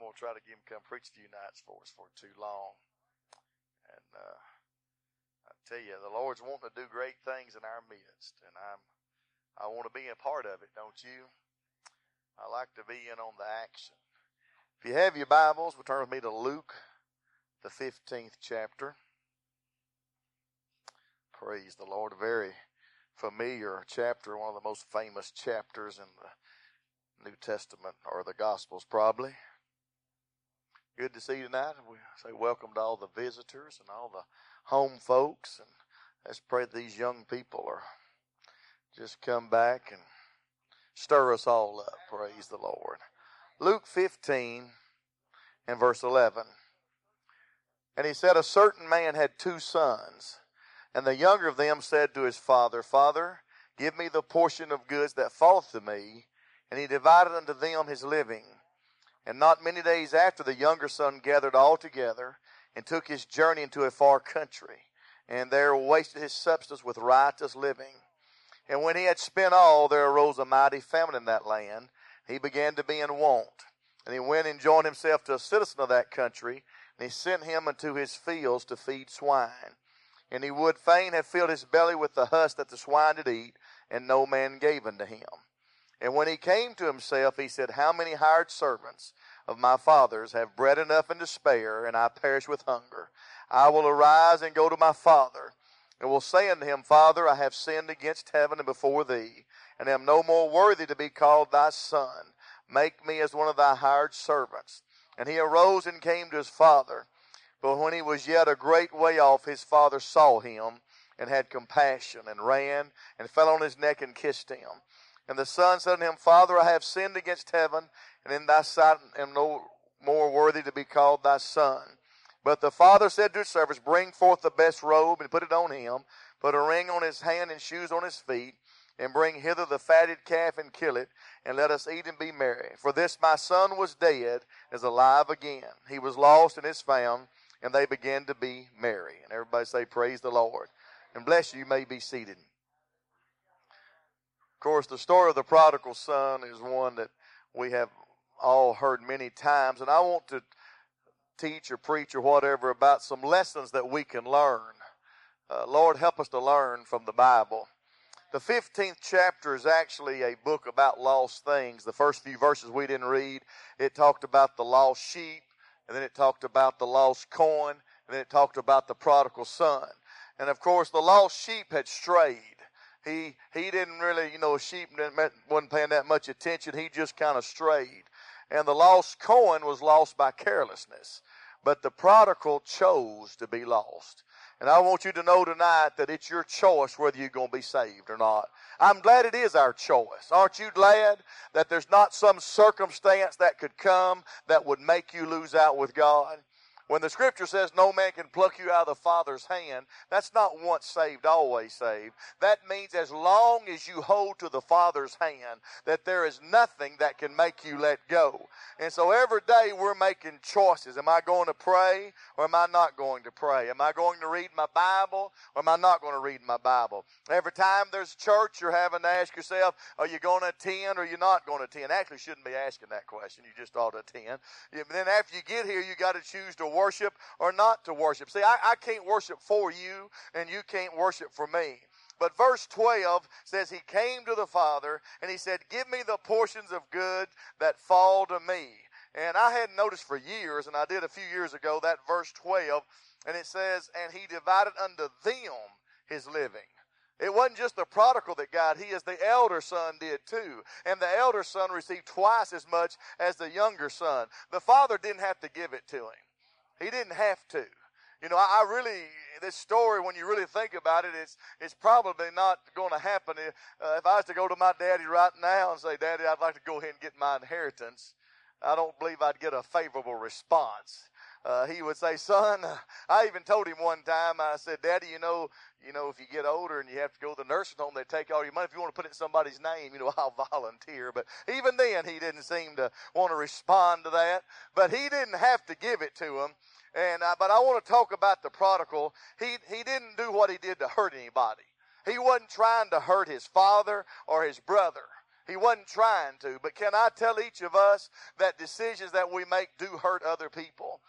going to try to get him come preach a few nights for us for too long. And uh, I tell you, the Lord's wanting to do great things in our midst, and I'm I want to be a part of it, don't you? I like to be in on the action. If you have your Bibles, we'll turn with me to Luke, the 15th chapter. Praise the Lord. A very familiar chapter, one of the most famous chapters in the New Testament or the Gospels, probably. Good to see you tonight. We say welcome to all the visitors and all the home folks. And let's pray these young people are just come back and stir us all up. Praise the Lord. Luke 15 and verse 11. And he said, A certain man had two sons, and the younger of them said to his father, Father, give me the portion of goods that falleth to me. And he divided unto them his living. And not many days after, the younger son gathered all together and took his journey into a far country, and there wasted his substance with riotous living. And when he had spent all, there arose a mighty famine in that land. He began to be in want. And he went and joined himself to a citizen of that country, and he sent him into his fields to feed swine. And he would fain have filled his belly with the husk that the swine did eat, and no man gave unto him. And when he came to himself, he said, How many hired servants of my father's have bread enough and to spare, and I perish with hunger? I will arise and go to my father and will say unto him, Father, I have sinned against heaven and before thee, and am no more worthy to be called thy son. Make me as one of thy hired servants. And he arose and came to his father. But when he was yet a great way off, his father saw him and had compassion, and ran and fell on his neck and kissed him. And the son said unto him, Father, I have sinned against heaven, and in thy sight am no more worthy to be called thy son. But the father said to his servants, Bring forth the best robe and put it on him, put a ring on his hand and shoes on his feet, and bring hither the fatted calf and kill it, and let us eat and be merry. For this my son was dead, is alive again. He was lost and is found, and they began to be merry. And everybody say, Praise the Lord. And bless you, you may be seated. Of course, the story of the prodigal son is one that we have all heard many times, and I want to teach or preach or whatever about some lessons that we can learn. Uh, Lord, help us to learn from the Bible. The 15th chapter is actually a book about lost things. The first few verses we didn't read, it talked about the lost sheep, and then it talked about the lost coin, and then it talked about the prodigal son. And of course, the lost sheep had strayed. He, he didn't really, you know, sheep wasn't paying that much attention. He just kind of strayed. And the lost coin was lost by carelessness. But the prodigal chose to be lost. And I want you to know tonight that it's your choice whether you're going to be saved or not. I'm glad it is our choice. Aren't you glad that there's not some circumstance that could come that would make you lose out with God? When the scripture says no man can pluck you out of the Father's hand, that's not once saved, always saved. That means as long as you hold to the Father's hand, that there is nothing that can make you let go. And so every day we're making choices. Am I going to pray or am I not going to pray? Am I going to read my Bible or am I not going to read my Bible? Every time there's church, you're having to ask yourself, are you going to attend or you're not going to attend? Actually, shouldn't be asking that question. You just ought to attend. Then after you get here, you got to choose to worship or not to worship. See, I, I can't worship for you, and you can't worship for me. But verse 12 says, He came to the Father, and He said, Give me the portions of good that fall to me. And I hadn't noticed for years, and I did a few years ago, that verse 12, and it says, And He divided unto them His living. It wasn't just the prodigal that got his, the elder son did too. And the elder son received twice as much as the younger son. The father didn't have to give it to him. He didn't have to. You know, I, really, this story, when you really think about it, it's, it's probably not going to happen. Uh, if I was to go to my daddy right now and say, Daddy, I'd like to go ahead and get my inheritance, I don't believe I'd get a favorable response. Uh, he would say, "Son," I even told him one time. I said, "Daddy, you know, you know, if you get older and you have to go to the nursing home, they take all your money. If you want to put it in somebody's name, you know, I'll volunteer." But even then, he didn't seem to want to respond to that. But he didn't have to give it to him. And uh, but I want to talk about the prodigal. He he didn't do what he did to hurt anybody. He wasn't trying to hurt his father or his brother. He wasn't trying to. But can I tell each of us that decisions that we make do hurt other people?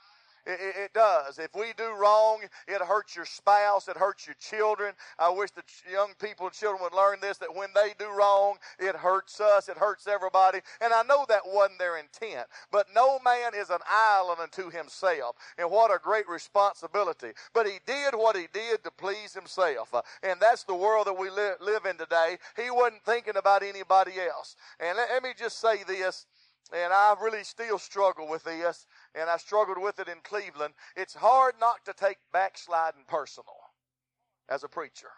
It, it, does. If we do wrong, it hurts your spouse, it hurts your children. I wish the young people and children would learn this that when they do wrong, it hurts us, it hurts everybody. And I know that wasn't their intent. But no man is an island unto himself. And what a great responsibility. But he did what he did to please himself. Uh, and that's the world that we li- live in today. He wasn't thinking about anybody else. And let, let me just say this and I really still struggle with this, and I struggled with it in Cleveland. It's hard not to take backsliding personal as a preacher.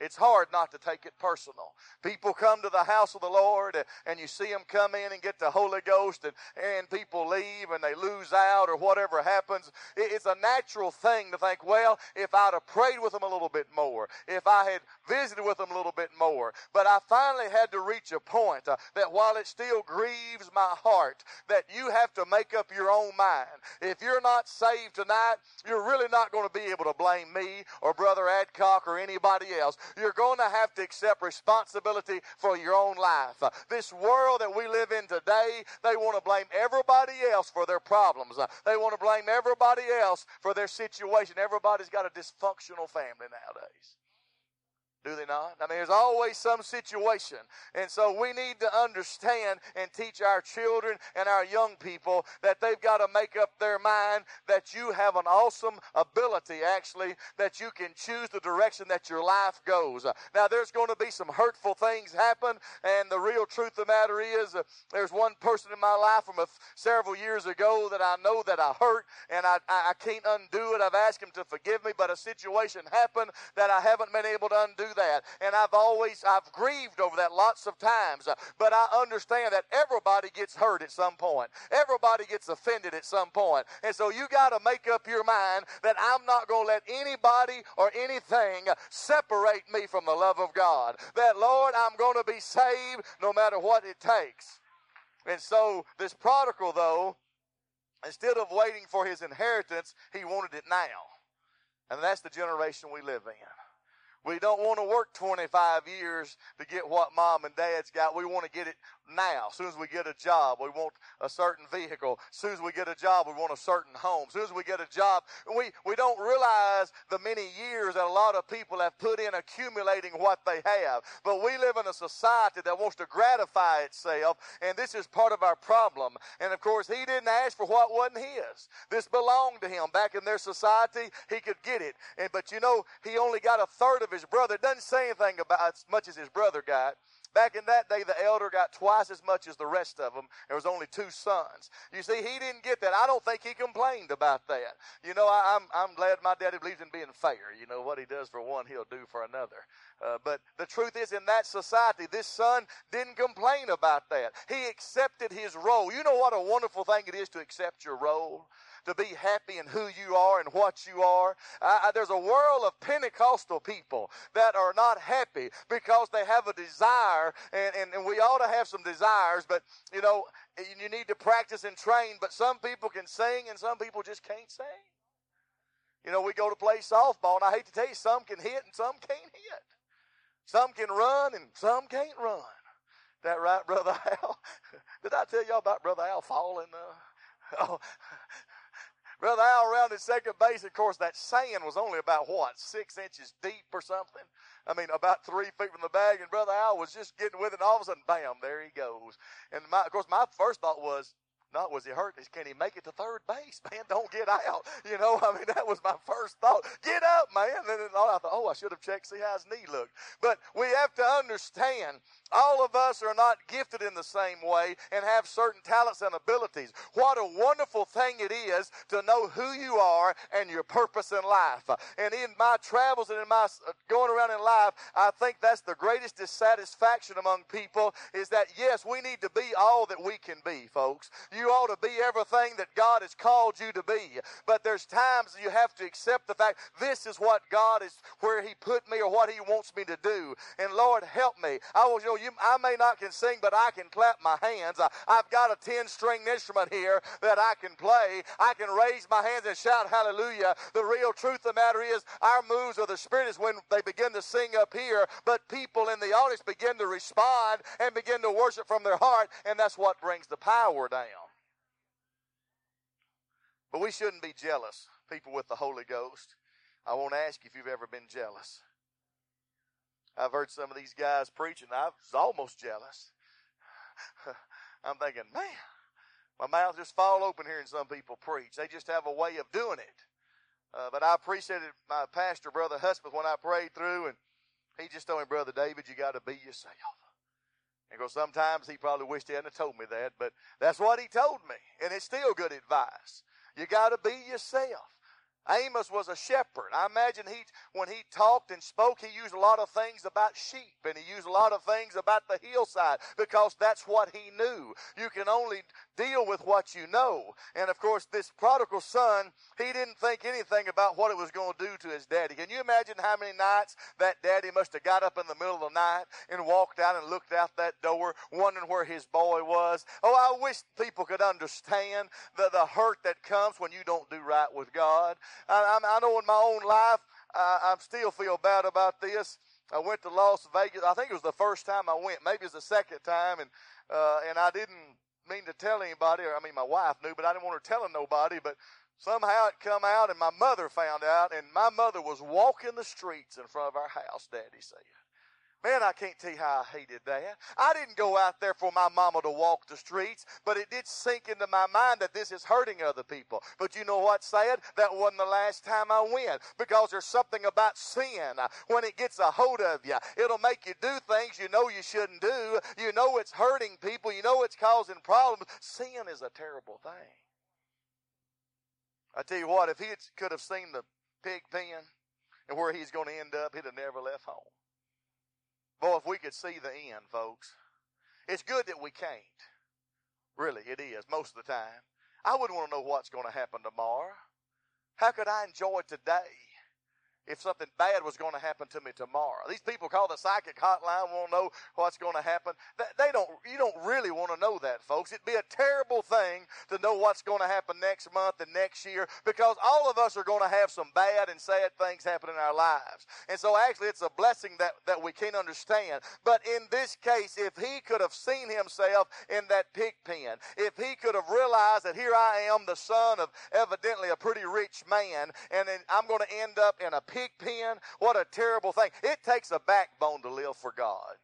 It's hard not to take it personal. People come to the house of the Lord and you see them come in and get the Holy Ghost and, and people leave and they lose out or whatever happens. It's a natural thing to think, well, if I'd have prayed with them a little bit more, if I had visited with them a little bit more. But I finally had to reach a point uh, that while it still grieves my heart, that you have to make up your own mind. If you're not saved tonight, you're really not going to be able to blame me or Brother Adcock or anybody else you're going to have to accept responsibility for your own life. This world that we live in today, they want to blame everybody else for their problems. They want to blame everybody else for their situation. Everybody's got a dysfunctional family nowadays. Do they not? I mean, there's always some situation. And so we need to understand and teach our children and our young people that they've got to make up their mind that you have an awesome ability, actually, that you can choose the direction that your life goes. Now, there's going to be some hurtful things happen. And the real truth of the matter is, uh, there's one person in my life from several years ago that I know that I hurt and I, I, I can't undo it. I've asked him to forgive me, but a situation happened that I haven't been able to undo that. And I've always, I've grieved over that lots of times. Uh, but I understand that everybody gets hurt at some point. Everybody gets offended at some point. And so you got to make up your mind that I'm not going to let anybody or anything separate me from the love of God. That, Lord, I'm going to be saved no matter what it takes. And so this prodigal, though, instead of waiting for his inheritance, he wanted it now. And that's the generation we live in. We don't want to work 25 years to get what mom and dad's got. We want to get it now. As soon as we get a job, we want a certain vehicle. As soon as we get a job, we want a certain home. As soon as we get a job, we, we don't realize the many years that a lot of people have put in accumulating what they have. But we live in a society that wants to gratify itself, and this is part of our problem. And of course, he didn't ask for what wasn't his. This belonged to him. Back in their society, he could get it. And but you know, he only got a third of his brother. It doesn't say anything about as much as his brother got. Back in that day, the elder got twice as much as the rest of them. There was only two sons. You see, he didn't get that. I don't think he complained about that. You know, I, am I'm, I'm glad my daddy believes in being fair. You know, what he does for one, he'll do for another. Uh, but the truth is, in that society, this son didn't complain about that. He accepted his role. You know what a wonderful thing it is to accept your role? To be happy in who you are and what you are. Uh, there's a world of Pentecostal people that are not happy because they have a desire, and, and, and we ought to have some desires, but you know, you need to practice and train. But some people can sing and some people just can't sing. You know, we go to play softball, and I hate to tell you, some can hit and some can't hit. Some can run and some can't run. That right, Brother Al? Did I tell y'all about Brother Al falling? Uh, oh, Brother Al rounded second base. Of course, that sand was only about what, six inches deep or something? I mean, about three feet from the bag. And Brother Al was just getting with it. And all of a sudden, bam, there he goes. And my, of course, my first thought was, not was he hurt. Can he make it to third base? Man, don't get out. You know, I mean, that was my first thought. Get up, man. And then I thought, oh, I should have checked, see how his knee looked. But we have to understand all of us are not gifted in the same way and have certain talents and abilities. What a wonderful thing it is to know who you are and your purpose in life. And in my travels and in my uh, going around in life, I think that's the greatest dissatisfaction among people is that yes, we need to be all that we can be, folks. You You ought to be everything that God has called you to be. But there's times you have to accept the fact this is what God is, where He put me or what He wants me to do. And Lord, help me. I will, you know, you, I may not can sing, but I can clap my hands. I, I've got a 10 string instrument here that I can play. I can raise my hands and shout hallelujah. The real truth of the matter is our moves of the Spirit is when they begin to sing up here, but people in the audience begin to respond and begin to worship from their heart, and that's what brings the power down. But we shouldn't be jealous, people with the Holy Ghost. I won't ask you if you've ever been jealous. I've heard some of these guys preaching. I was almost jealous. I'm thinking, man, my mouth just fall open hearing some people preach. They just have a way of doing it. Uh, but I appreciated my pastor, Brother Husband, when I prayed through, and he just told me, Brother David, you got to be yourself. And go, sometimes he probably wished he hadn't told me that, but that's what he told me. And it's still good advice. You got to be yourself. Amos was a shepherd. I imagine he, when he talked and spoke, he used a lot of things about sheep and he used a lot of things about the hillside because that's what he knew. You can only deal with what you know. And of course, this prodigal son, he didn't think anything about what it was going to do to his daddy. Can you imagine how many nights that daddy must have got up in the middle of the night and walked out and looked out that door, wondering where his boy was? Oh, I wish people could understand the, the hurt that comes when you don't do right with God. I, I know in my own life, I, I still feel bad about this. I went to Las Vegas. I think it was the first time I went. Maybe it's the second time, and uh, and I didn't mean to tell anybody. Or, I mean, my wife knew, but I didn't want her telling nobody. But somehow it come out, and my mother found out, and my mother was walking the streets in front of our house. Daddy said. Man, I can't tell you how I hated that. I didn't go out there for my mama to walk the streets, but it did sink into my mind that this is hurting other people. But you know what, sad? That wasn't the last time I went because there's something about sin. Uh, when it gets a hold of you, it'll make you do things you know you shouldn't do. You know it's hurting people. You know it's causing problems. Sin is a terrible thing. I tell you what, if he could have seen the pig pen and where he's going to end up, he'd have never left home. Boy, if we could see the end, folks. It's good that we can't. Really, it is, most of the time. I wouldn't want to know what's going to happen tomorrow. How could I enjoy today if something bad was going to happen to me tomorrow. These people call the psychic hotline want to know what's going to happen. They don't, you don't really want to know that, folks. It'd be a terrible thing to know what's going to happen next month and next year because all of us are going to have some bad and sad things happen in our lives. And so actually it's a blessing that, that we can't understand. But in this case, if he could have seen himself in that pig pen, if he could have realized that here I am, the son of evidently a pretty rich man, and I'm going to end up in a pig pen. What a terrible thing. It takes a backbone to live for God.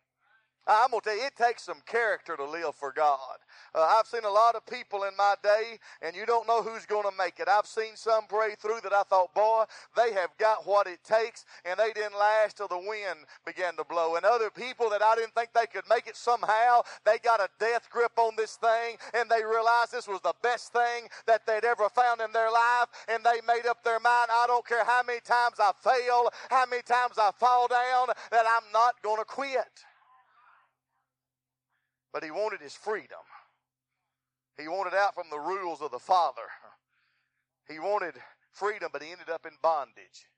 I'm going to tell you, it takes some character to live for God. Uh, I've seen a lot of people in my day, and you don't know who's going to make it. I've seen some pray through that I thought, boy, they have got what it takes, and they didn't last till the wind began to blow. And other people that I didn't think they could make it somehow, they got a death grip on this thing, and they realized this was the best thing that they'd ever found in their life, and they made up their mind, I don't care how many times I fail, how many times I fall down, that I'm not going to quit. But he wanted his freedom. He wanted out from the rules of the Father. He wanted freedom, but he ended up in bondage.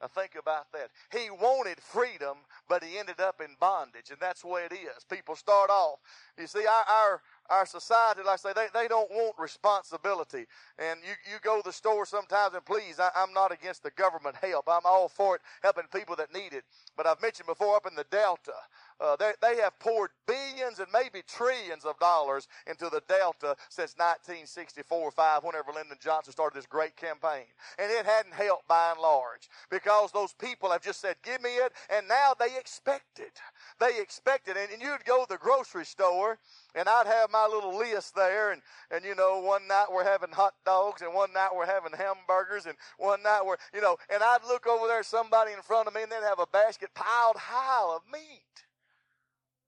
Now think about that. He wanted freedom, but he ended up in bondage, and that's the way it is. People start off. You see, our our, our society, like I say, they, they don't want responsibility. And you, you go to the store sometimes, and please, I, I'm not against the government help. I'm all for it, helping people that need it. But I've mentioned before up in the Delta, uh, they, they have poured billions and maybe trillions of dollars into the Delta since 1964 or 5, whenever Lyndon Johnson started this great campaign. And it hadn't helped by and large because those people have just said, give me it, and now they expect it. They expected. And, and you'd go to the grocery store, and I'd have my little list there, and, and you know, one night we're having hot dogs, and one night we're having hamburgers, and one night we're, you know, and I'd look over there, somebody in front of me, and they'd have a basket piled high of meat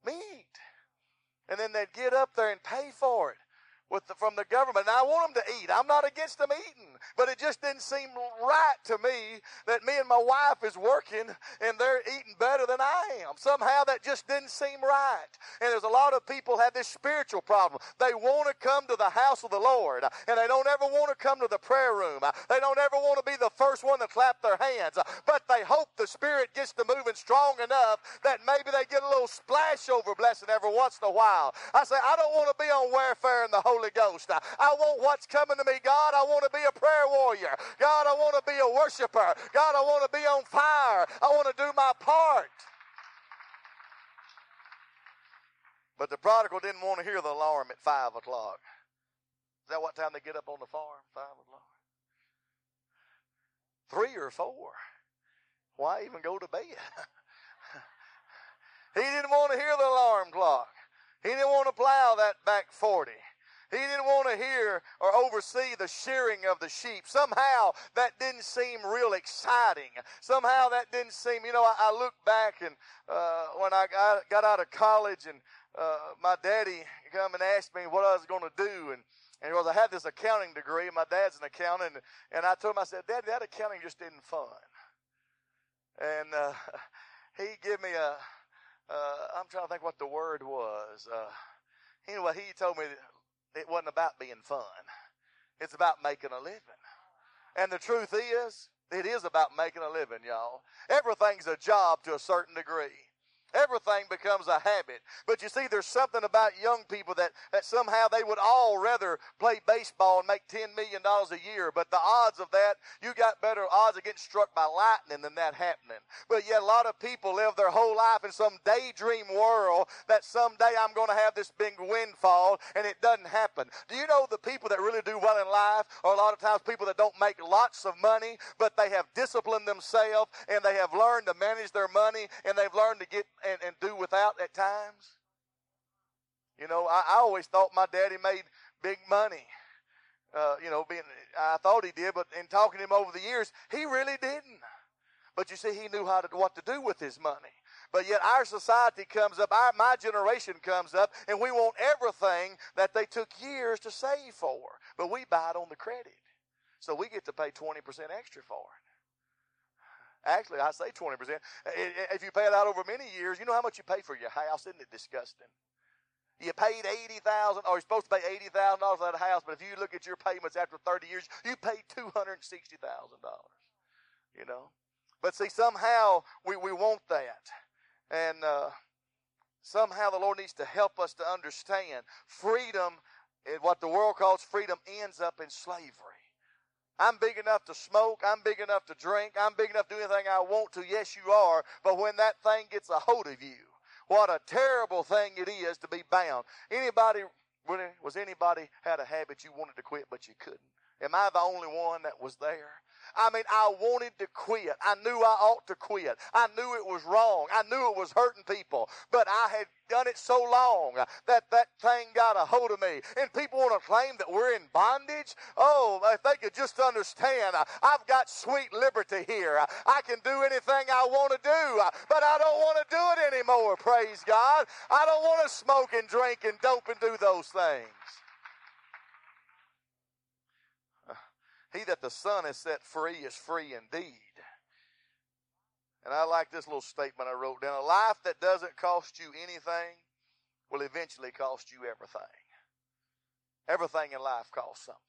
meat. And then they'd get up there and pay for it. The, from the government. And I want them to eat. I'm not against them eating, but it just didn't seem right to me that me and my wife is working and they're eating better than I am. Somehow that just didn't seem right. And there's a lot of people have this spiritual problem. They want to come to the house of the Lord and they don't ever want to come to the prayer room. They don't ever want to be the first one to clap their hands, but they hope the Spirit gets to moving strong enough that maybe they get a little splash over blessing every once in a while. I say, I don't want to be on welfare in the Holy Ghost. I want what's coming to me, God. I want to be a prayer warrior. God, I want to be a worshiper. God, I want to be on fire. I want to do my part. But the prodigal didn't want to hear the alarm at five o'clock. Is that what time they get up on the farm? Five o'clock? Three or four. Why even go to bed? he didn't want to hear the alarm clock. He didn't want to plow that back 40. He didn't want to hear or oversee the shearing of the sheep. Somehow that didn't seem real exciting. Somehow that didn't seem, you know, I, I look back and uh, when I got, got, out of college and uh, my daddy come and asked me what I was going to do and and was I had this accounting degree. My dad's an accountant, and, I told him, I said, Dad, that accounting just isn't fun. And uh, he gave me a, uh, I'm trying to think what the word was. Uh, anyway, he told me it wasn't about being fun. It's about making a living. And the truth is, it is about making a living, y'all. Everything's a job to a certain degree. Everything becomes a habit. But you see, there's something about young people that, that somehow they would all rather play baseball and make $10 million a year. But the odds of that, you got better odds of getting struck by lightning than that happening. But yet a lot of people live their whole life in some daydream world that someday I'm going to have this big windfall and it doesn't happen. Do you know the people that really do well in life are a lot of times people that don't make lots of money, but they have disciplined themselves and they have learned to manage their money and they've learned to get and, and do without at times. You know, I, I always thought my daddy made big money. Uh, you know, being I thought he did, but in talking to him over the years, he really didn't. But you see, he knew how to what to do with his money. But yet our society comes up, our my generation comes up, and we want everything that they took years to save for. But we buy it on the credit. So we get to pay 20% extra for it. Actually, I say 20%. If you pay it out over many years, you know how much you pay for your house? Isn't it disgusting? You paid eighty thousand, or you're supposed to pay eighty thousand dollars for that house, but if you look at your payments after thirty years, you paid two hundred sixty thousand dollars. You know, but see, somehow we we want that, and uh, somehow the Lord needs to help us to understand freedom. What the world calls freedom ends up in slavery. I'm big enough to smoke. I'm big enough to drink. I'm big enough to do anything I want to. Yes, you are. But when that thing gets a hold of you, what a terrible thing it is to be bound. Anybody, was anybody had a habit you wanted to quit but you couldn't? Am I the only one that was there? I mean, I wanted to quit. I knew I ought to quit. I knew it was wrong. I knew it was hurting people. But I had done it so long that that thing got a hold of me. And people want to claim that we're in bondage. Oh, if they could just understand, I've got sweet liberty here. I can do anything I want to do, but I don't want to do it anymore. Praise God. I don't want to smoke and drink and dope and do those things. He that the Son has set free is free indeed. And I like this little statement I wrote down. A life that doesn't cost you anything will eventually cost you everything. Everything in life costs something.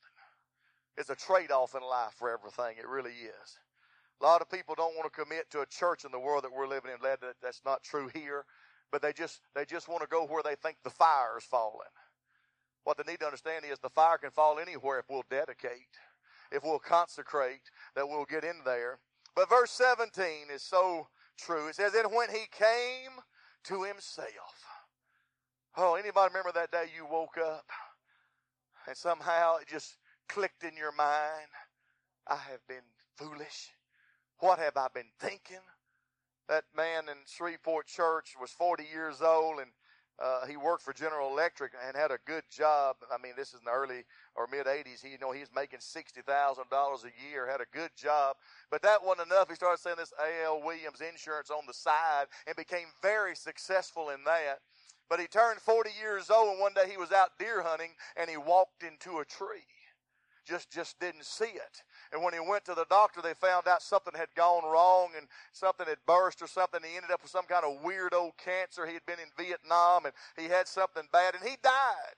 It's a trade off in life for everything. It really is. A lot of people don't want to commit to a church in the world that we're living in. Glad that that's not true here. But they just they just want to go where they think the fire is falling. What they need to understand is the fire can fall anywhere if we'll dedicate if we'll consecrate, that we'll get in there. But verse 17 is so true. It says, And when he came to himself. Oh, anybody remember that day you woke up and somehow it just clicked in your mind? I have been foolish. What have I been thinking? That man in Shreveport Church was 40 years old and uh, he worked for General Electric and had a good job. I mean, this is in the early or mid 80s. He, you know, he's making $60,000 a year, had a good job. But that wasn't enough. He started selling this A.L. Williams insurance on the side and became very successful in that. But he turned 40 years old, and one day he was out deer hunting, and he walked into a tree. Just, just didn't see it. And when he went to the doctor, they found out something had gone wrong and something had burst or something. He ended up with some kind of weird old cancer. He had been in Vietnam and he had something bad and he died.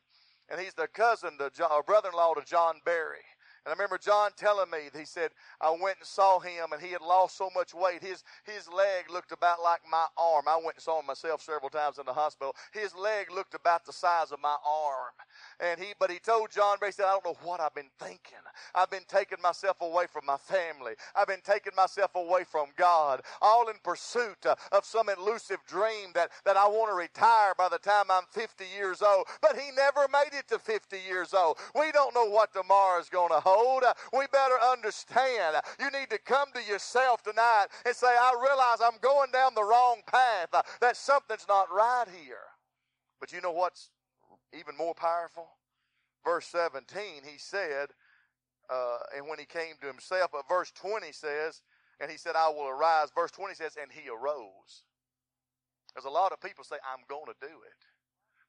And he's the cousin to John, brother-in-law to John Berry. And I remember John telling me, he said, I went and saw him and he had lost so much weight. His, his leg looked about like my arm. I went and saw him myself several times in the hospital. His leg looked about the size of my arm. And he, but he told John he said, I don't know what I've been thinking. I've been taking myself away from my family. I've been taking myself away from God, all in pursuit uh, of some elusive dream that, that I want to retire by the time I'm 50 years old. But he never made it to 50 years old. We don't know what tomorrow is going to hold. Uh, we better understand. Uh, you need to come to yourself tonight and say, I realize I'm going down the wrong path, uh, that something's not right here. But you know what's even more powerful? Verse 17, he said, uh, and when he came to himself, but verse 20 says, and he said, I will arise. Verse 20 says, and he arose. There's a lot of people say, I'm going to do it,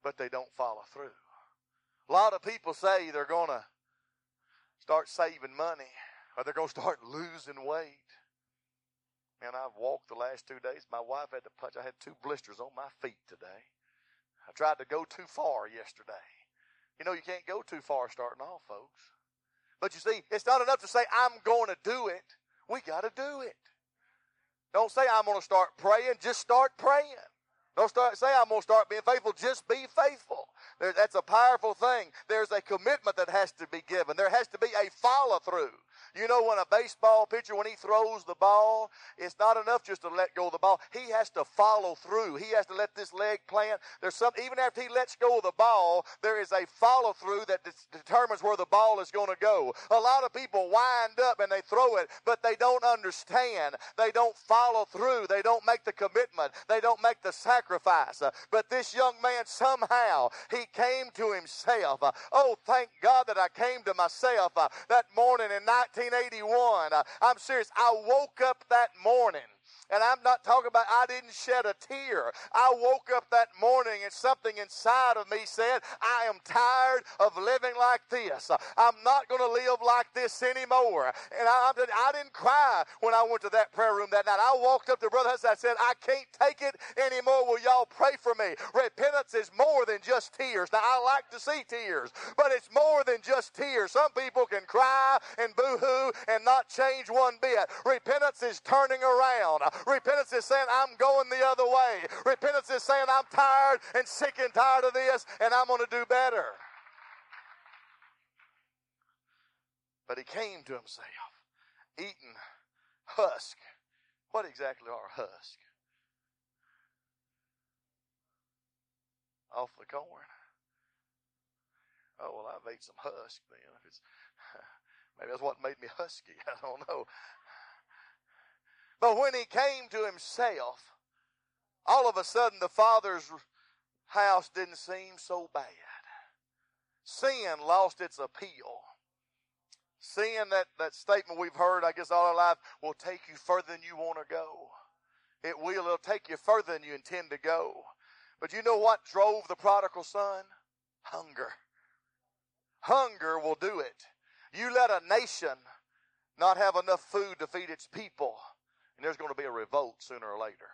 but they don't follow through. A lot of people say they're going to start saving money or they're going to start losing weight. And I've walked the last two days. My wife had to punch. I had two blisters on my feet today. I tried to go too far yesterday. You know, you can't go too far starting off, folks. But you see, it's not enough to say, I'm going to do it. We got to do it. Don't say, I'm going to start praying. Just start praying. Don't start, say, I'm going to start being faithful. Just be faithful. There, that's a powerful thing. There's a commitment that has to be given. There has to be a follow through. You know, when a baseball pitcher, when he throws the ball, it's not enough just to let go of the ball. He has to follow through. He has to let this leg plant. There's some, even after he lets go of the ball, there is a follow through that de- determines where the ball is going to go. A lot of people wind up and they throw it, but they don't understand. They don't follow through. They don't make the commitment. They don't make the sacrifice. But this young man somehow, he came to himself. Oh, thank God that I came to myself uh, that morning in 1981. Uh, I'm serious. I woke up that morning and I'm not talking about I didn't shed a tear. I woke up that morning and something inside of me said, I am tired of living like this. I'm not going to live like this anymore. And I, I, didn't cry when I went to that prayer room that night. I walked up to Brother Hudson. I said, I can't take it anymore. Will y'all pray for me? Repentance is more than just tears. Now, I like to see tears, but it's more than just tears. Some people can cry and boo hoo and not change one bit. Repentance is turning around. Repentance is saying, I'm going the other way. Repentance is saying, I'm tired and sick and tired of this, and I'm going to do better. But he came to himself, eating husk. What exactly are husk? Off the corn. Oh well, I've ate some husk then. If it's maybe that's what made me husky. I don't know. But when he came to himself, all of a sudden the Father's house didn't seem so bad. Sin lost its appeal. Sin, that, that statement we've heard, I guess, all our life, will take you further than you want to go. It will. It'll take you further than you intend to go. But you know what drove the prodigal son? Hunger. Hunger will do it. You let a nation not have enough food to feed its people, and there's going to be a revolt sooner or later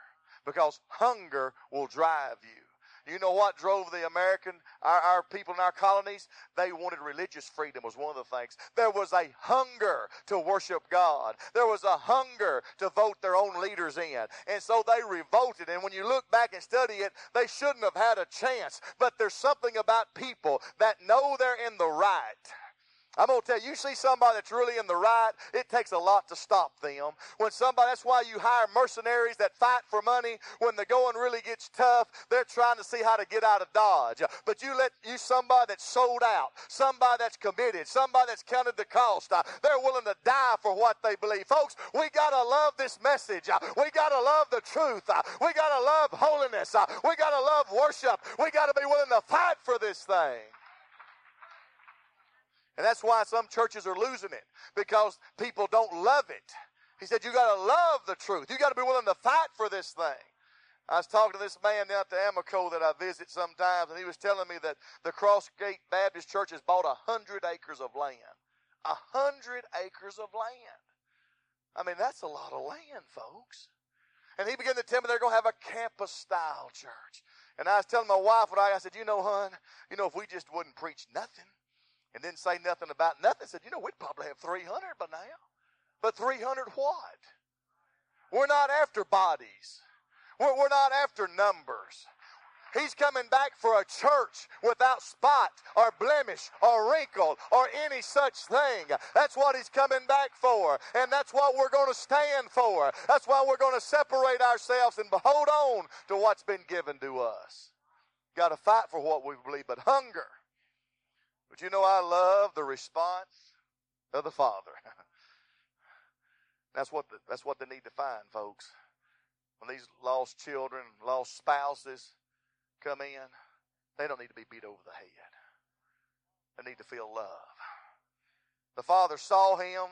because hunger will drive you. You know what drove the American, our, our, people in our colonies? They wanted religious freedom was one of the things. There was a hunger to worship God. There was a hunger to vote their own leaders in. And so they revolted. And when you look back and study it, they shouldn't have had a chance. But there's something about people that know they're in the right I'm going to tell you, you see somebody that's really in the right, it takes a lot to stop them. When somebody, that's why you hire mercenaries that fight for money. When the going really gets tough, they're trying to see how to get out of Dodge. But you let you somebody that's sold out, somebody that's committed, somebody that's counted the cost. Uh, they're willing to die for what they believe. Folks, we got to love this message. Uh, we got to love the truth. Uh, we got to love holiness. We got to love worship. We got to be willing to fight for this thing. And that's why some churches are losing it because people don't love it. He said, You got to love the truth. You got to be willing to fight for this thing. I was talking to this man down at the Amico that I visit sometimes, and he was telling me that the Crossgate Baptist Church has bought a hundred acres of land. A hundred acres of land. I mean, that's a lot of land, folks. And he began to tell me they're going to have a campus style church. And I was telling my wife what I, I said, you know, hon, you know, if we just wouldn't preach nothing and didn't say nothing about nothing, said, you know, we'd probably have 300 by now. But 300 what? We're not after bodies. We're, we're not after numbers. He's coming back for a church without spot or blemish or wrinkle or any such thing. That's what he's coming back for. And that's what we're going to stand for. That's why we're going to separate ourselves and hold on to what's been given to us. Got to fight for what we believe, but hunger. But you know, I love the response of the Father. that's what the, that's what they need to find, folks. When these lost children, lost spouses, come in, they don't need to be beat over the head. They need to feel love. The father saw him,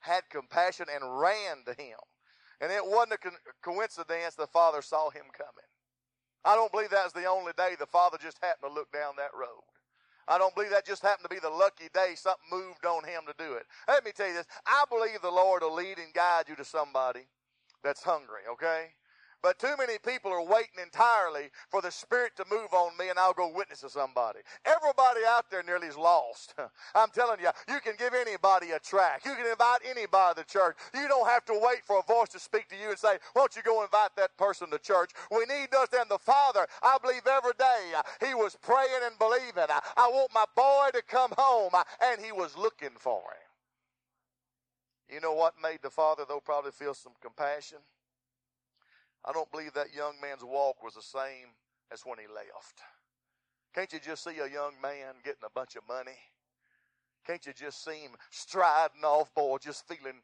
had compassion, and ran to him. And it wasn't a coincidence the father saw him coming. I don't believe that was the only day the father just happened to look down that road. I don't believe that just happened to be the lucky day something moved on him to do it. Let me tell you this. I believe the Lord will lead and guide you to somebody that's hungry, okay? But too many people are waiting entirely for the Spirit to move on me and I'll go witness to somebody. Everybody out there nearly is lost. I'm telling you, you can give anybody a track. You can invite anybody to church. You don't have to wait for a voice to speak to you and say, won't you go invite that person to church? We need to understand the Father, I believe every day, he was praying and believing. I, want my boy to come home. And he was looking for him. You know what made the Father, though, probably feel some compassion? I don't believe that young man's walk was the same as when he left. Can't you just see a young man getting a bunch of money? Can't you just see him striding off, boy, just feeling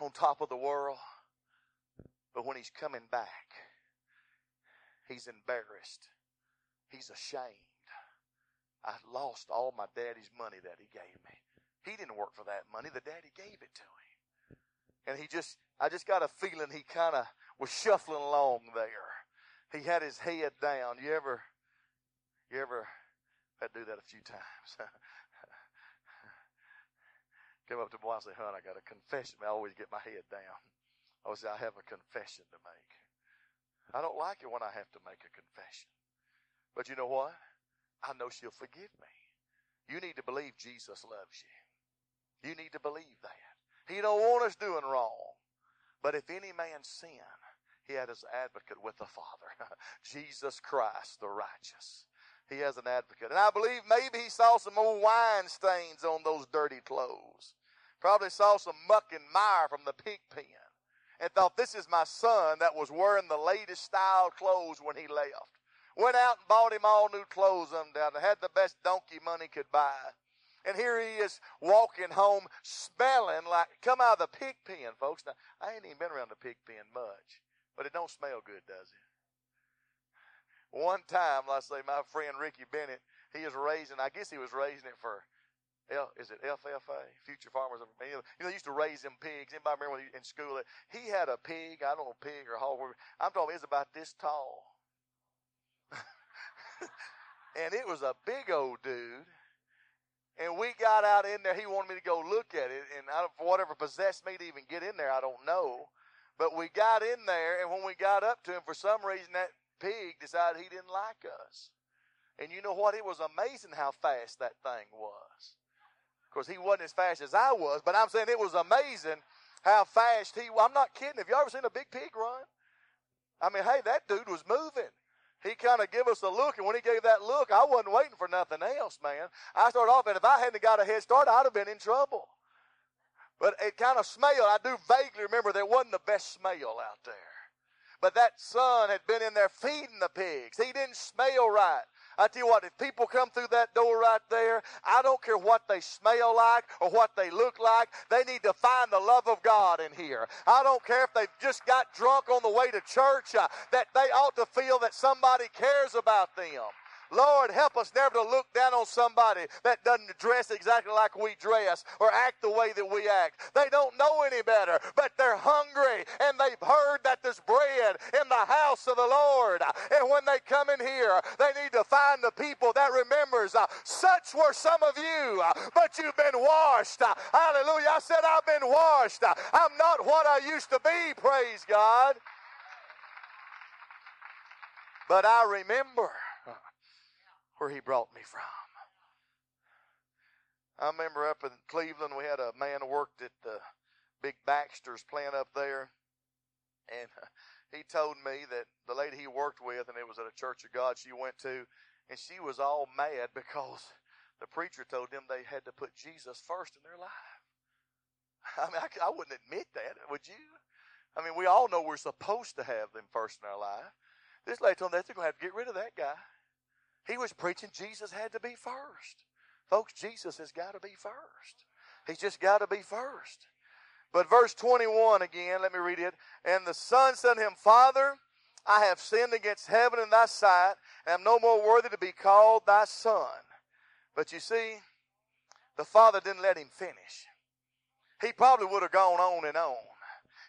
on top of the world? But when he's coming back, he's embarrassed. He's ashamed. I lost all my daddy's money that he gave me. He didn't work for that money. The daddy gave it to him. And he just, I just got a feeling he kind of was shuffling along there. He had his head down. You ever, you ever had to do that a few times? Come up to wife and say, "Hon, I got a confession." I always get my head down. I always say, "I have a confession to make." I don't like it when I have to make a confession, but you know what? I know she'll forgive me. You need to believe Jesus loves you. You need to believe that. He don't want us doing wrong. But if any man sin, he had his advocate with the Father, Jesus Christ, the righteous. He has an advocate. And I believe maybe he saw some old wine stains on those dirty clothes. Probably saw some muck and mire from the pig pen and thought, this is my son that was wearing the latest style clothes when he left. Went out and bought him all new clothes down. Had the best donkey money could buy. And here he is walking home smelling like, come out of the pig pen, folks. Now, I ain't even been around the pig pen much, but it don't smell good, does it? One time, let's say my friend Ricky Bennett, he is raising, I guess he was raising it for, L, is it FFA, Future Farmers of You know, they used to raise them pigs. Anybody remember when in school? He had a pig, I don't know, pig or hog. I'm talking, it's about this tall. and it was a big old dude. And we got out in there. He wanted me to go look at it. And I, for whatever possessed me to even get in there, I don't know. But we got in there, and when we got up to him, for some reason, that pig decided he didn't like us. And you know what? It was amazing how fast that thing was. Of course, he wasn't as fast as I was, but I'm saying it was amazing how fast he I'm not kidding. Have you ever seen a big pig run? I mean, hey, that dude was moving he kind of gave us a look, and when he gave that look, I wasn't waiting for nothing else, man. I started off, and if I hadn't got a head start, I'd have been in trouble. But it kind of smelled. I do vaguely remember there wasn't the best smell out there. But that son had been in there feeding the pigs. He didn't smell right. I tell you what, if people come through that door right there, I don't care what they smell like or what they look like. They need to find the love of God in here. I don't care if they've just got drunk on the way to church, uh, that they ought to feel that somebody cares about them. Lord, help us never to look down on somebody that doesn't dress exactly like we dress or act the way that we act. They don't know any better, but they're hungry and they've heard that there's bread in the house of the Lord. And when they come in here, they need to find the people that remembers, uh, such were some of you, uh, but you've been washed. Uh, hallelujah. I said, I've been washed. Uh, I'm not what I used to be, praise God. But I remember where he brought me from. I remember up in Cleveland, we had a man who worked at the big Baxter's plant up there, and he told me that the lady he worked with, and it was at a Church of God she went to, and she was all mad because the preacher told them they had to put Jesus first in their life. I mean, I, I wouldn't admit that, would you? I mean, we all know we're supposed to have them first in our life. This lady told them they're going to have to get rid of that guy. He was preaching Jesus had to be first. Folks, Jesus has got to be first. He's just got to be first. But verse 21 again, let me read it. And the son said to him, Father, I have sinned against heaven and thy sight, and am no more worthy to be called thy son. But you see, the father didn't let him finish. He probably would have gone on and on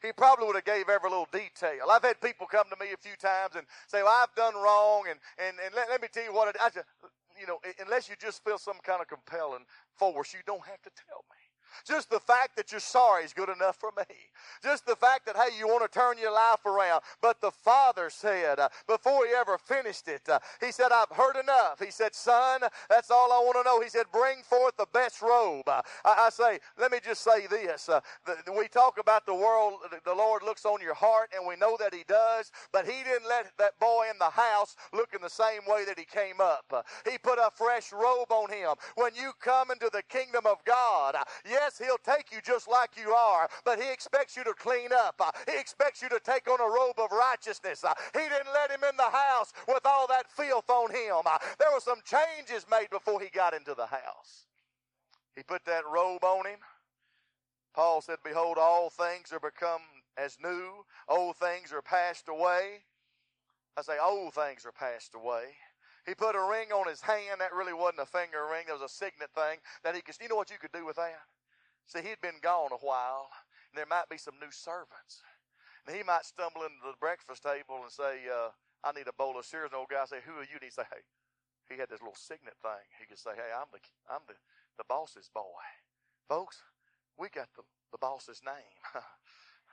he probably would have gave every little detail. I've had people come to me a few times and say, well, I've done wrong, and, and, and let, let me tell you what, I just, you know, unless you just feel some kind of compelling force, you don't have to tell me. Just the fact that you're sorry is good enough for me. Just the fact that, hey, you want to turn your life around. But the father said, uh, before he ever finished it, uh, he said, I've heard enough. He said, son, that's all I want to know. He said, bring forth the best robe. Uh, I, I, say, let me just say this. Uh, the, we talk about the world, the Lord looks on your heart, and we know that he does, but he didn't let that boy in the house look in the same way that he came up. Uh, he put a fresh robe on him. When you come into the kingdom of God, uh, Yes, He'll take you just like you are, but He expects you to clean up. Uh, he expects you to take on a robe of righteousness. Uh, he didn't let him in the house with all that filth on him. Uh, there were some changes made before he got into the house. He put that robe on him. Paul said, Behold, all things are become as new, old things are passed away. I say, old things are passed away. He put a ring on his hand. That really wasn't a finger ring. That was a signet thing that he could. You know what you could do with that? See, he'd been gone a while, and there might be some new servants. And he might stumble into the breakfast table and say, uh, I need a bowl of cereal. And the old guy say, Who are you? And he'd say, Hey, he had this little signet thing. He could say, Hey, I'm the I'm the, the boss's boy. Folks, we got the, the boss's name.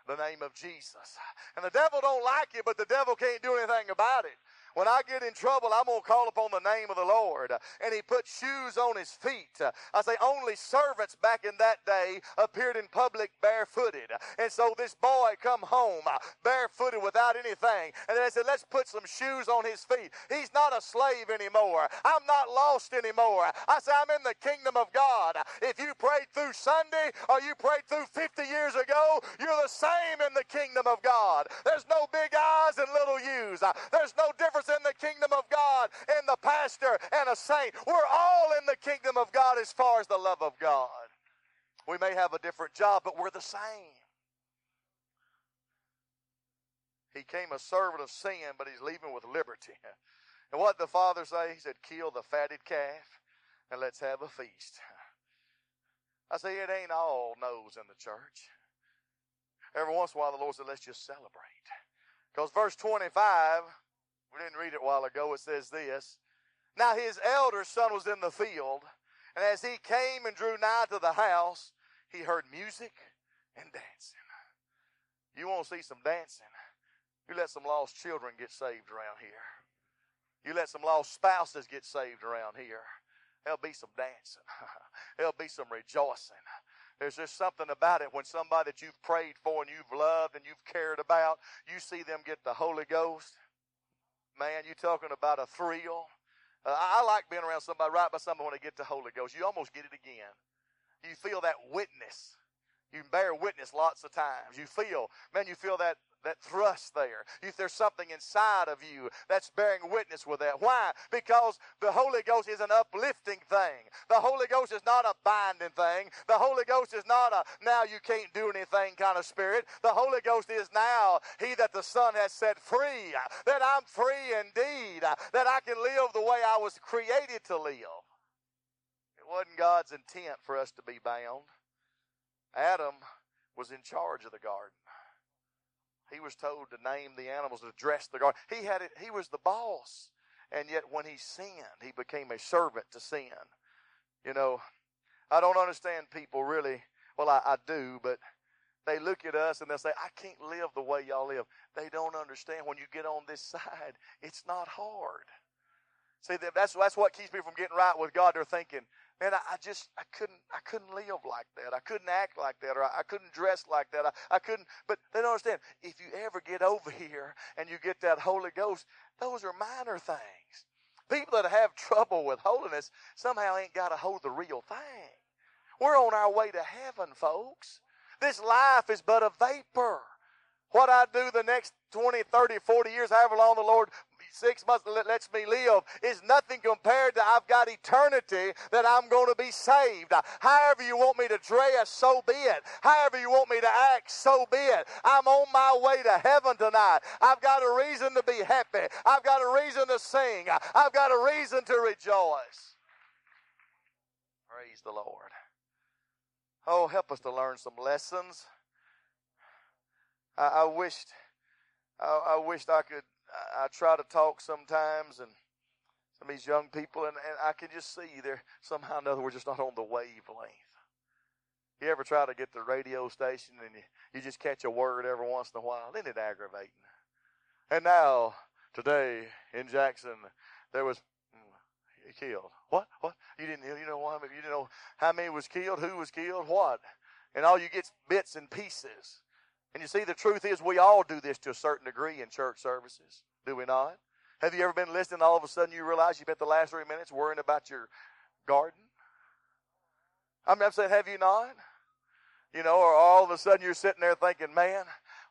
the name of Jesus. And the devil don't like you, but the devil can't do anything about it. When I get in trouble, I'm going to call upon the name of the Lord. And he put shoes on his feet. I say, only servants back in that day appeared in public barefooted. And so this boy come home uh, barefooted without anything. And then I said, let's put some shoes on his feet. He's not a slave anymore. I'm not lost anymore. I say, I'm in the kingdom of God. If you prayed through Sunday or you prayed through 50 years ago, you're the same in the kingdom of God. There's no big eyes and little U's. There's no difference in the kingdom of God and the pastor and a saint. We're all in the kingdom of God as far as the love of God. We may have a different job, but we're the same. He came a servant of sin, but he's leaving with liberty. And what the father say? He said, kill the fatted calf and let's have a feast. I say, it ain't all no's in the church. Every once in a while, the Lord said, let's just celebrate. Because verse 25 we didn't read it a while ago. It says this Now his elder son was in the field, and as he came and drew nigh to the house, he heard music and dancing. You want to see some dancing? You let some lost children get saved around here. You let some lost spouses get saved around here. There'll be some dancing. There'll be some rejoicing. There's just something about it when somebody that you've prayed for and you've loved and you've cared about, you see them get the Holy Ghost. Man, you're talking about a thrill. Uh, I like being around somebody, right by somebody when they get the Holy Ghost. You almost get it again. You feel that witness. You bear witness lots of times. You feel, man, you feel that that thrust there. If there's something inside of you that's bearing witness with that. Why? Because the Holy Ghost is an uplifting thing. The Holy Ghost is not a binding thing. The Holy Ghost is not a now you can't do anything kind of spirit. The Holy Ghost is now he that the Son has set free. That I'm free indeed. That I can live the way I was created to live. It wasn't God's intent for us to be bound. Adam was in charge of the garden. He was told to name the animals, to dress the garden. He had it, he was the boss. And yet when he sinned, he became a servant to sin. You know, I don't understand people really. Well, I, I do, but they look at us and they'll say, I can't live the way y'all live. They don't understand when you get on this side, it's not hard. See, that's, that's what keeps me from getting right with God. They're thinking, man, I, I, just I couldn't I couldn't live like that. I couldn't act like that, or I, I couldn't dress like that. I, I couldn't. But they don't understand. If you ever get over here and you get that Holy Ghost, those are minor things. People that have trouble with holiness somehow ain't got to hold the real thing. We're on our way to heaven, folks. This life is but a vapor. What I do the next 20, 30, 40 years, however long the Lord six months lets me live is nothing compared to I've got eternity that I'm going to be saved. However you want me to dress, so be it. However you want me to act, so be it. I'm on my way to heaven tonight. I've got a reason to be happy. I've got a reason to sing. I've got a reason to rejoice. Praise the Lord. Oh, help us to learn some lessons. I, I wished, I, I wished I could I, I try to talk sometimes, and some of these young people, and, and I can just see they're somehow or another we're just not on the wavelength. You ever try to get the radio station and you, you just catch a word every once in a while? Isn't it aggravating? And now, today in Jackson, there was mm, killed. What? What? You didn't you know why? You didn't know how many was killed, who was killed, what? And all you get bits and pieces. And you see, the truth is, we all do this to a certain degree in church services, do we not? Have you ever been listening? All of a sudden, you realize you spent the last three minutes worrying about your garden. I mean, I'm saying, have you not? You know, or all of a sudden you're sitting there thinking, man,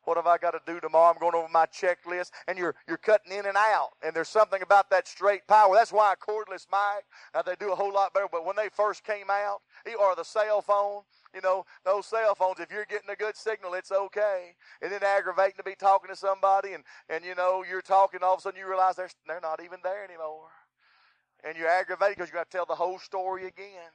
what have I got to do tomorrow? I'm going over my checklist, and you're you're cutting in and out. And there's something about that straight power. That's why a cordless mic, now they do a whole lot better. But when they first came out, or the cell phone, you know, those cell phones, if you're getting a good signal, it's okay. Isn't aggravating to be talking to somebody and, and you know, you're talking, all of a sudden you realize they're, they're not even there anymore. And you're aggravated because you got to tell the whole story again.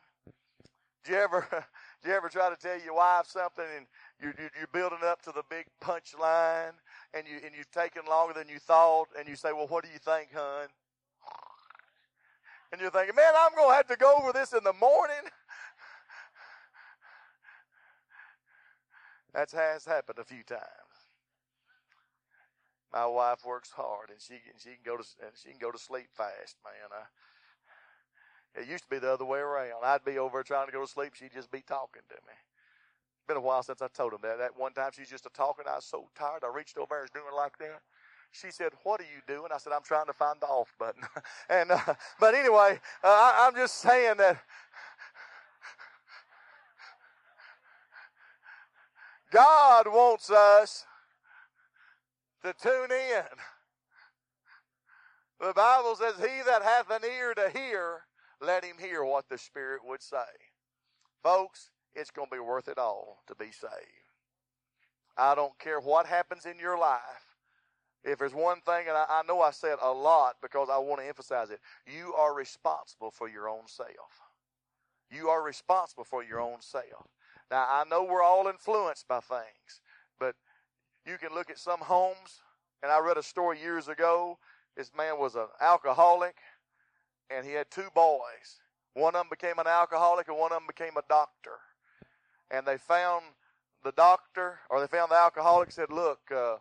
Do you ever, do you ever try to tell your wife something and you're, you're building up to the big punch line and you, and you've taken longer than you thought and you say, well, what do you think, hon? And you're thinking, man, I'm going to have to go over this in the morning. That has happened a few times. My wife works hard, and she she can go to and she can go to sleep fast, man. I, it used to be the other way around. I'd be over trying to go to sleep, she'd just be talking to me. Been a while since I told him that. That one time she's just a talking. I was so tired. I reached over and was doing like that. She said, "What are you doing?" I said, "I'm trying to find the off button." and uh, but anyway, uh, I, I'm just saying that God wants us to tune in. The Bible says, He that hath an ear to hear, let him hear what the Spirit would say. Folks, it's going to be worth it all to be saved. I don't care what happens in your life. If there's one thing, and I, I know I said a lot because I want to emphasize it, you are responsible for your own self. You are responsible for your own self. Now, I know we're all influenced by things, but you can look at some homes, and I read a story years ago. This man was an alcoholic, and he had two boys. One of them became an alcoholic, and one of them became a doctor. And they found the doctor, or they found the alcoholic, said, Look, uh,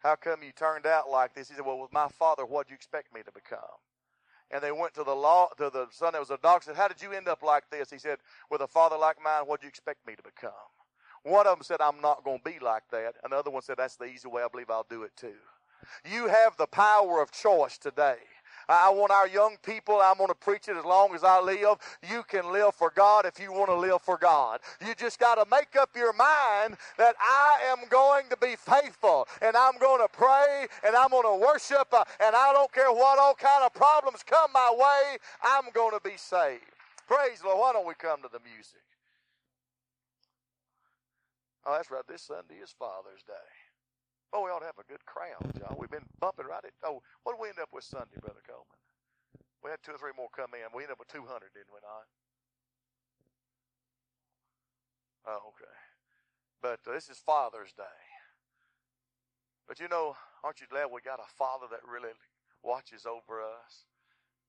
how come you turned out like this? He said, Well, with my father, what do you expect me to become? and they went to the law to the son that was a doctor. Said, "How did you end up like this?" He said, "With a father like mine, what do you expect me to become?" One of them said, "I'm not going to be like that." Another one said, "That's the easy way. I believe I'll do it too." You have the power of choice today. I want our young people, I'm going to preach it as long as I live. You can live for God if you want to live for God. You just got to make up your mind that I am going to be faithful and I'm going to pray and I'm going to worship uh, and I don't care what all kind of problems come my way, I'm going to be saved. Praise the Lord. Why don't we come to the music? Oh, that's right. This Sunday is Father's Day. Oh, we ought to have a good crowd, John. We've been bumping right at. Oh, what did we end up with Sunday, Brother Coleman? We had two or three more come in. We ended up with 200, didn't we not? Oh, okay. But uh, this is Father's Day. But you know, aren't you glad we got a Father that really watches over us?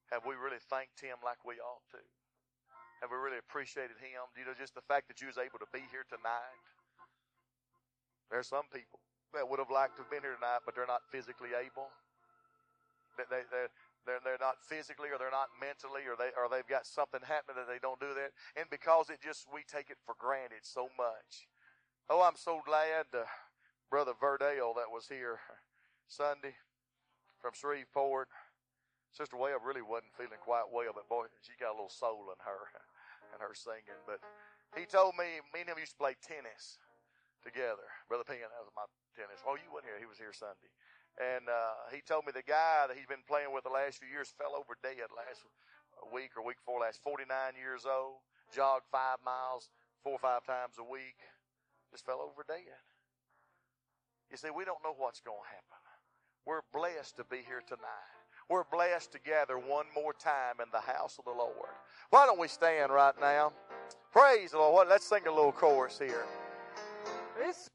Have we really thanked Him like we ought to? Have we really appreciated Him? You know, just the fact that you was able to be here tonight. There are some people that would have liked to have been here tonight, but they're not physically able. They, they, they're, they're, they're not physically or they're not mentally or, they, or they've got something happening that they don't do that. And because it just, we take it for granted so much. Oh, I'm so glad uh, Brother Verdale that was here Sunday from Shreveport. Sister Webb really wasn't feeling quite well, but boy, she got a little soul in her and her singing. But he told me, me and him used to play tennis together. Brother Penn, that was my tennis. Oh, you weren't here. He was here Sunday. And uh, he told me the guy that he's been playing with the last few years fell over dead last week or week before last. 49 years old, jogged five miles four or five times a week, just fell over dead. You see, we don't know what's going to happen. We're blessed to be here tonight. We're blessed to gather one more time in the house of the Lord. Why don't we stand right now? Praise the Lord. Let's sing a little chorus here. This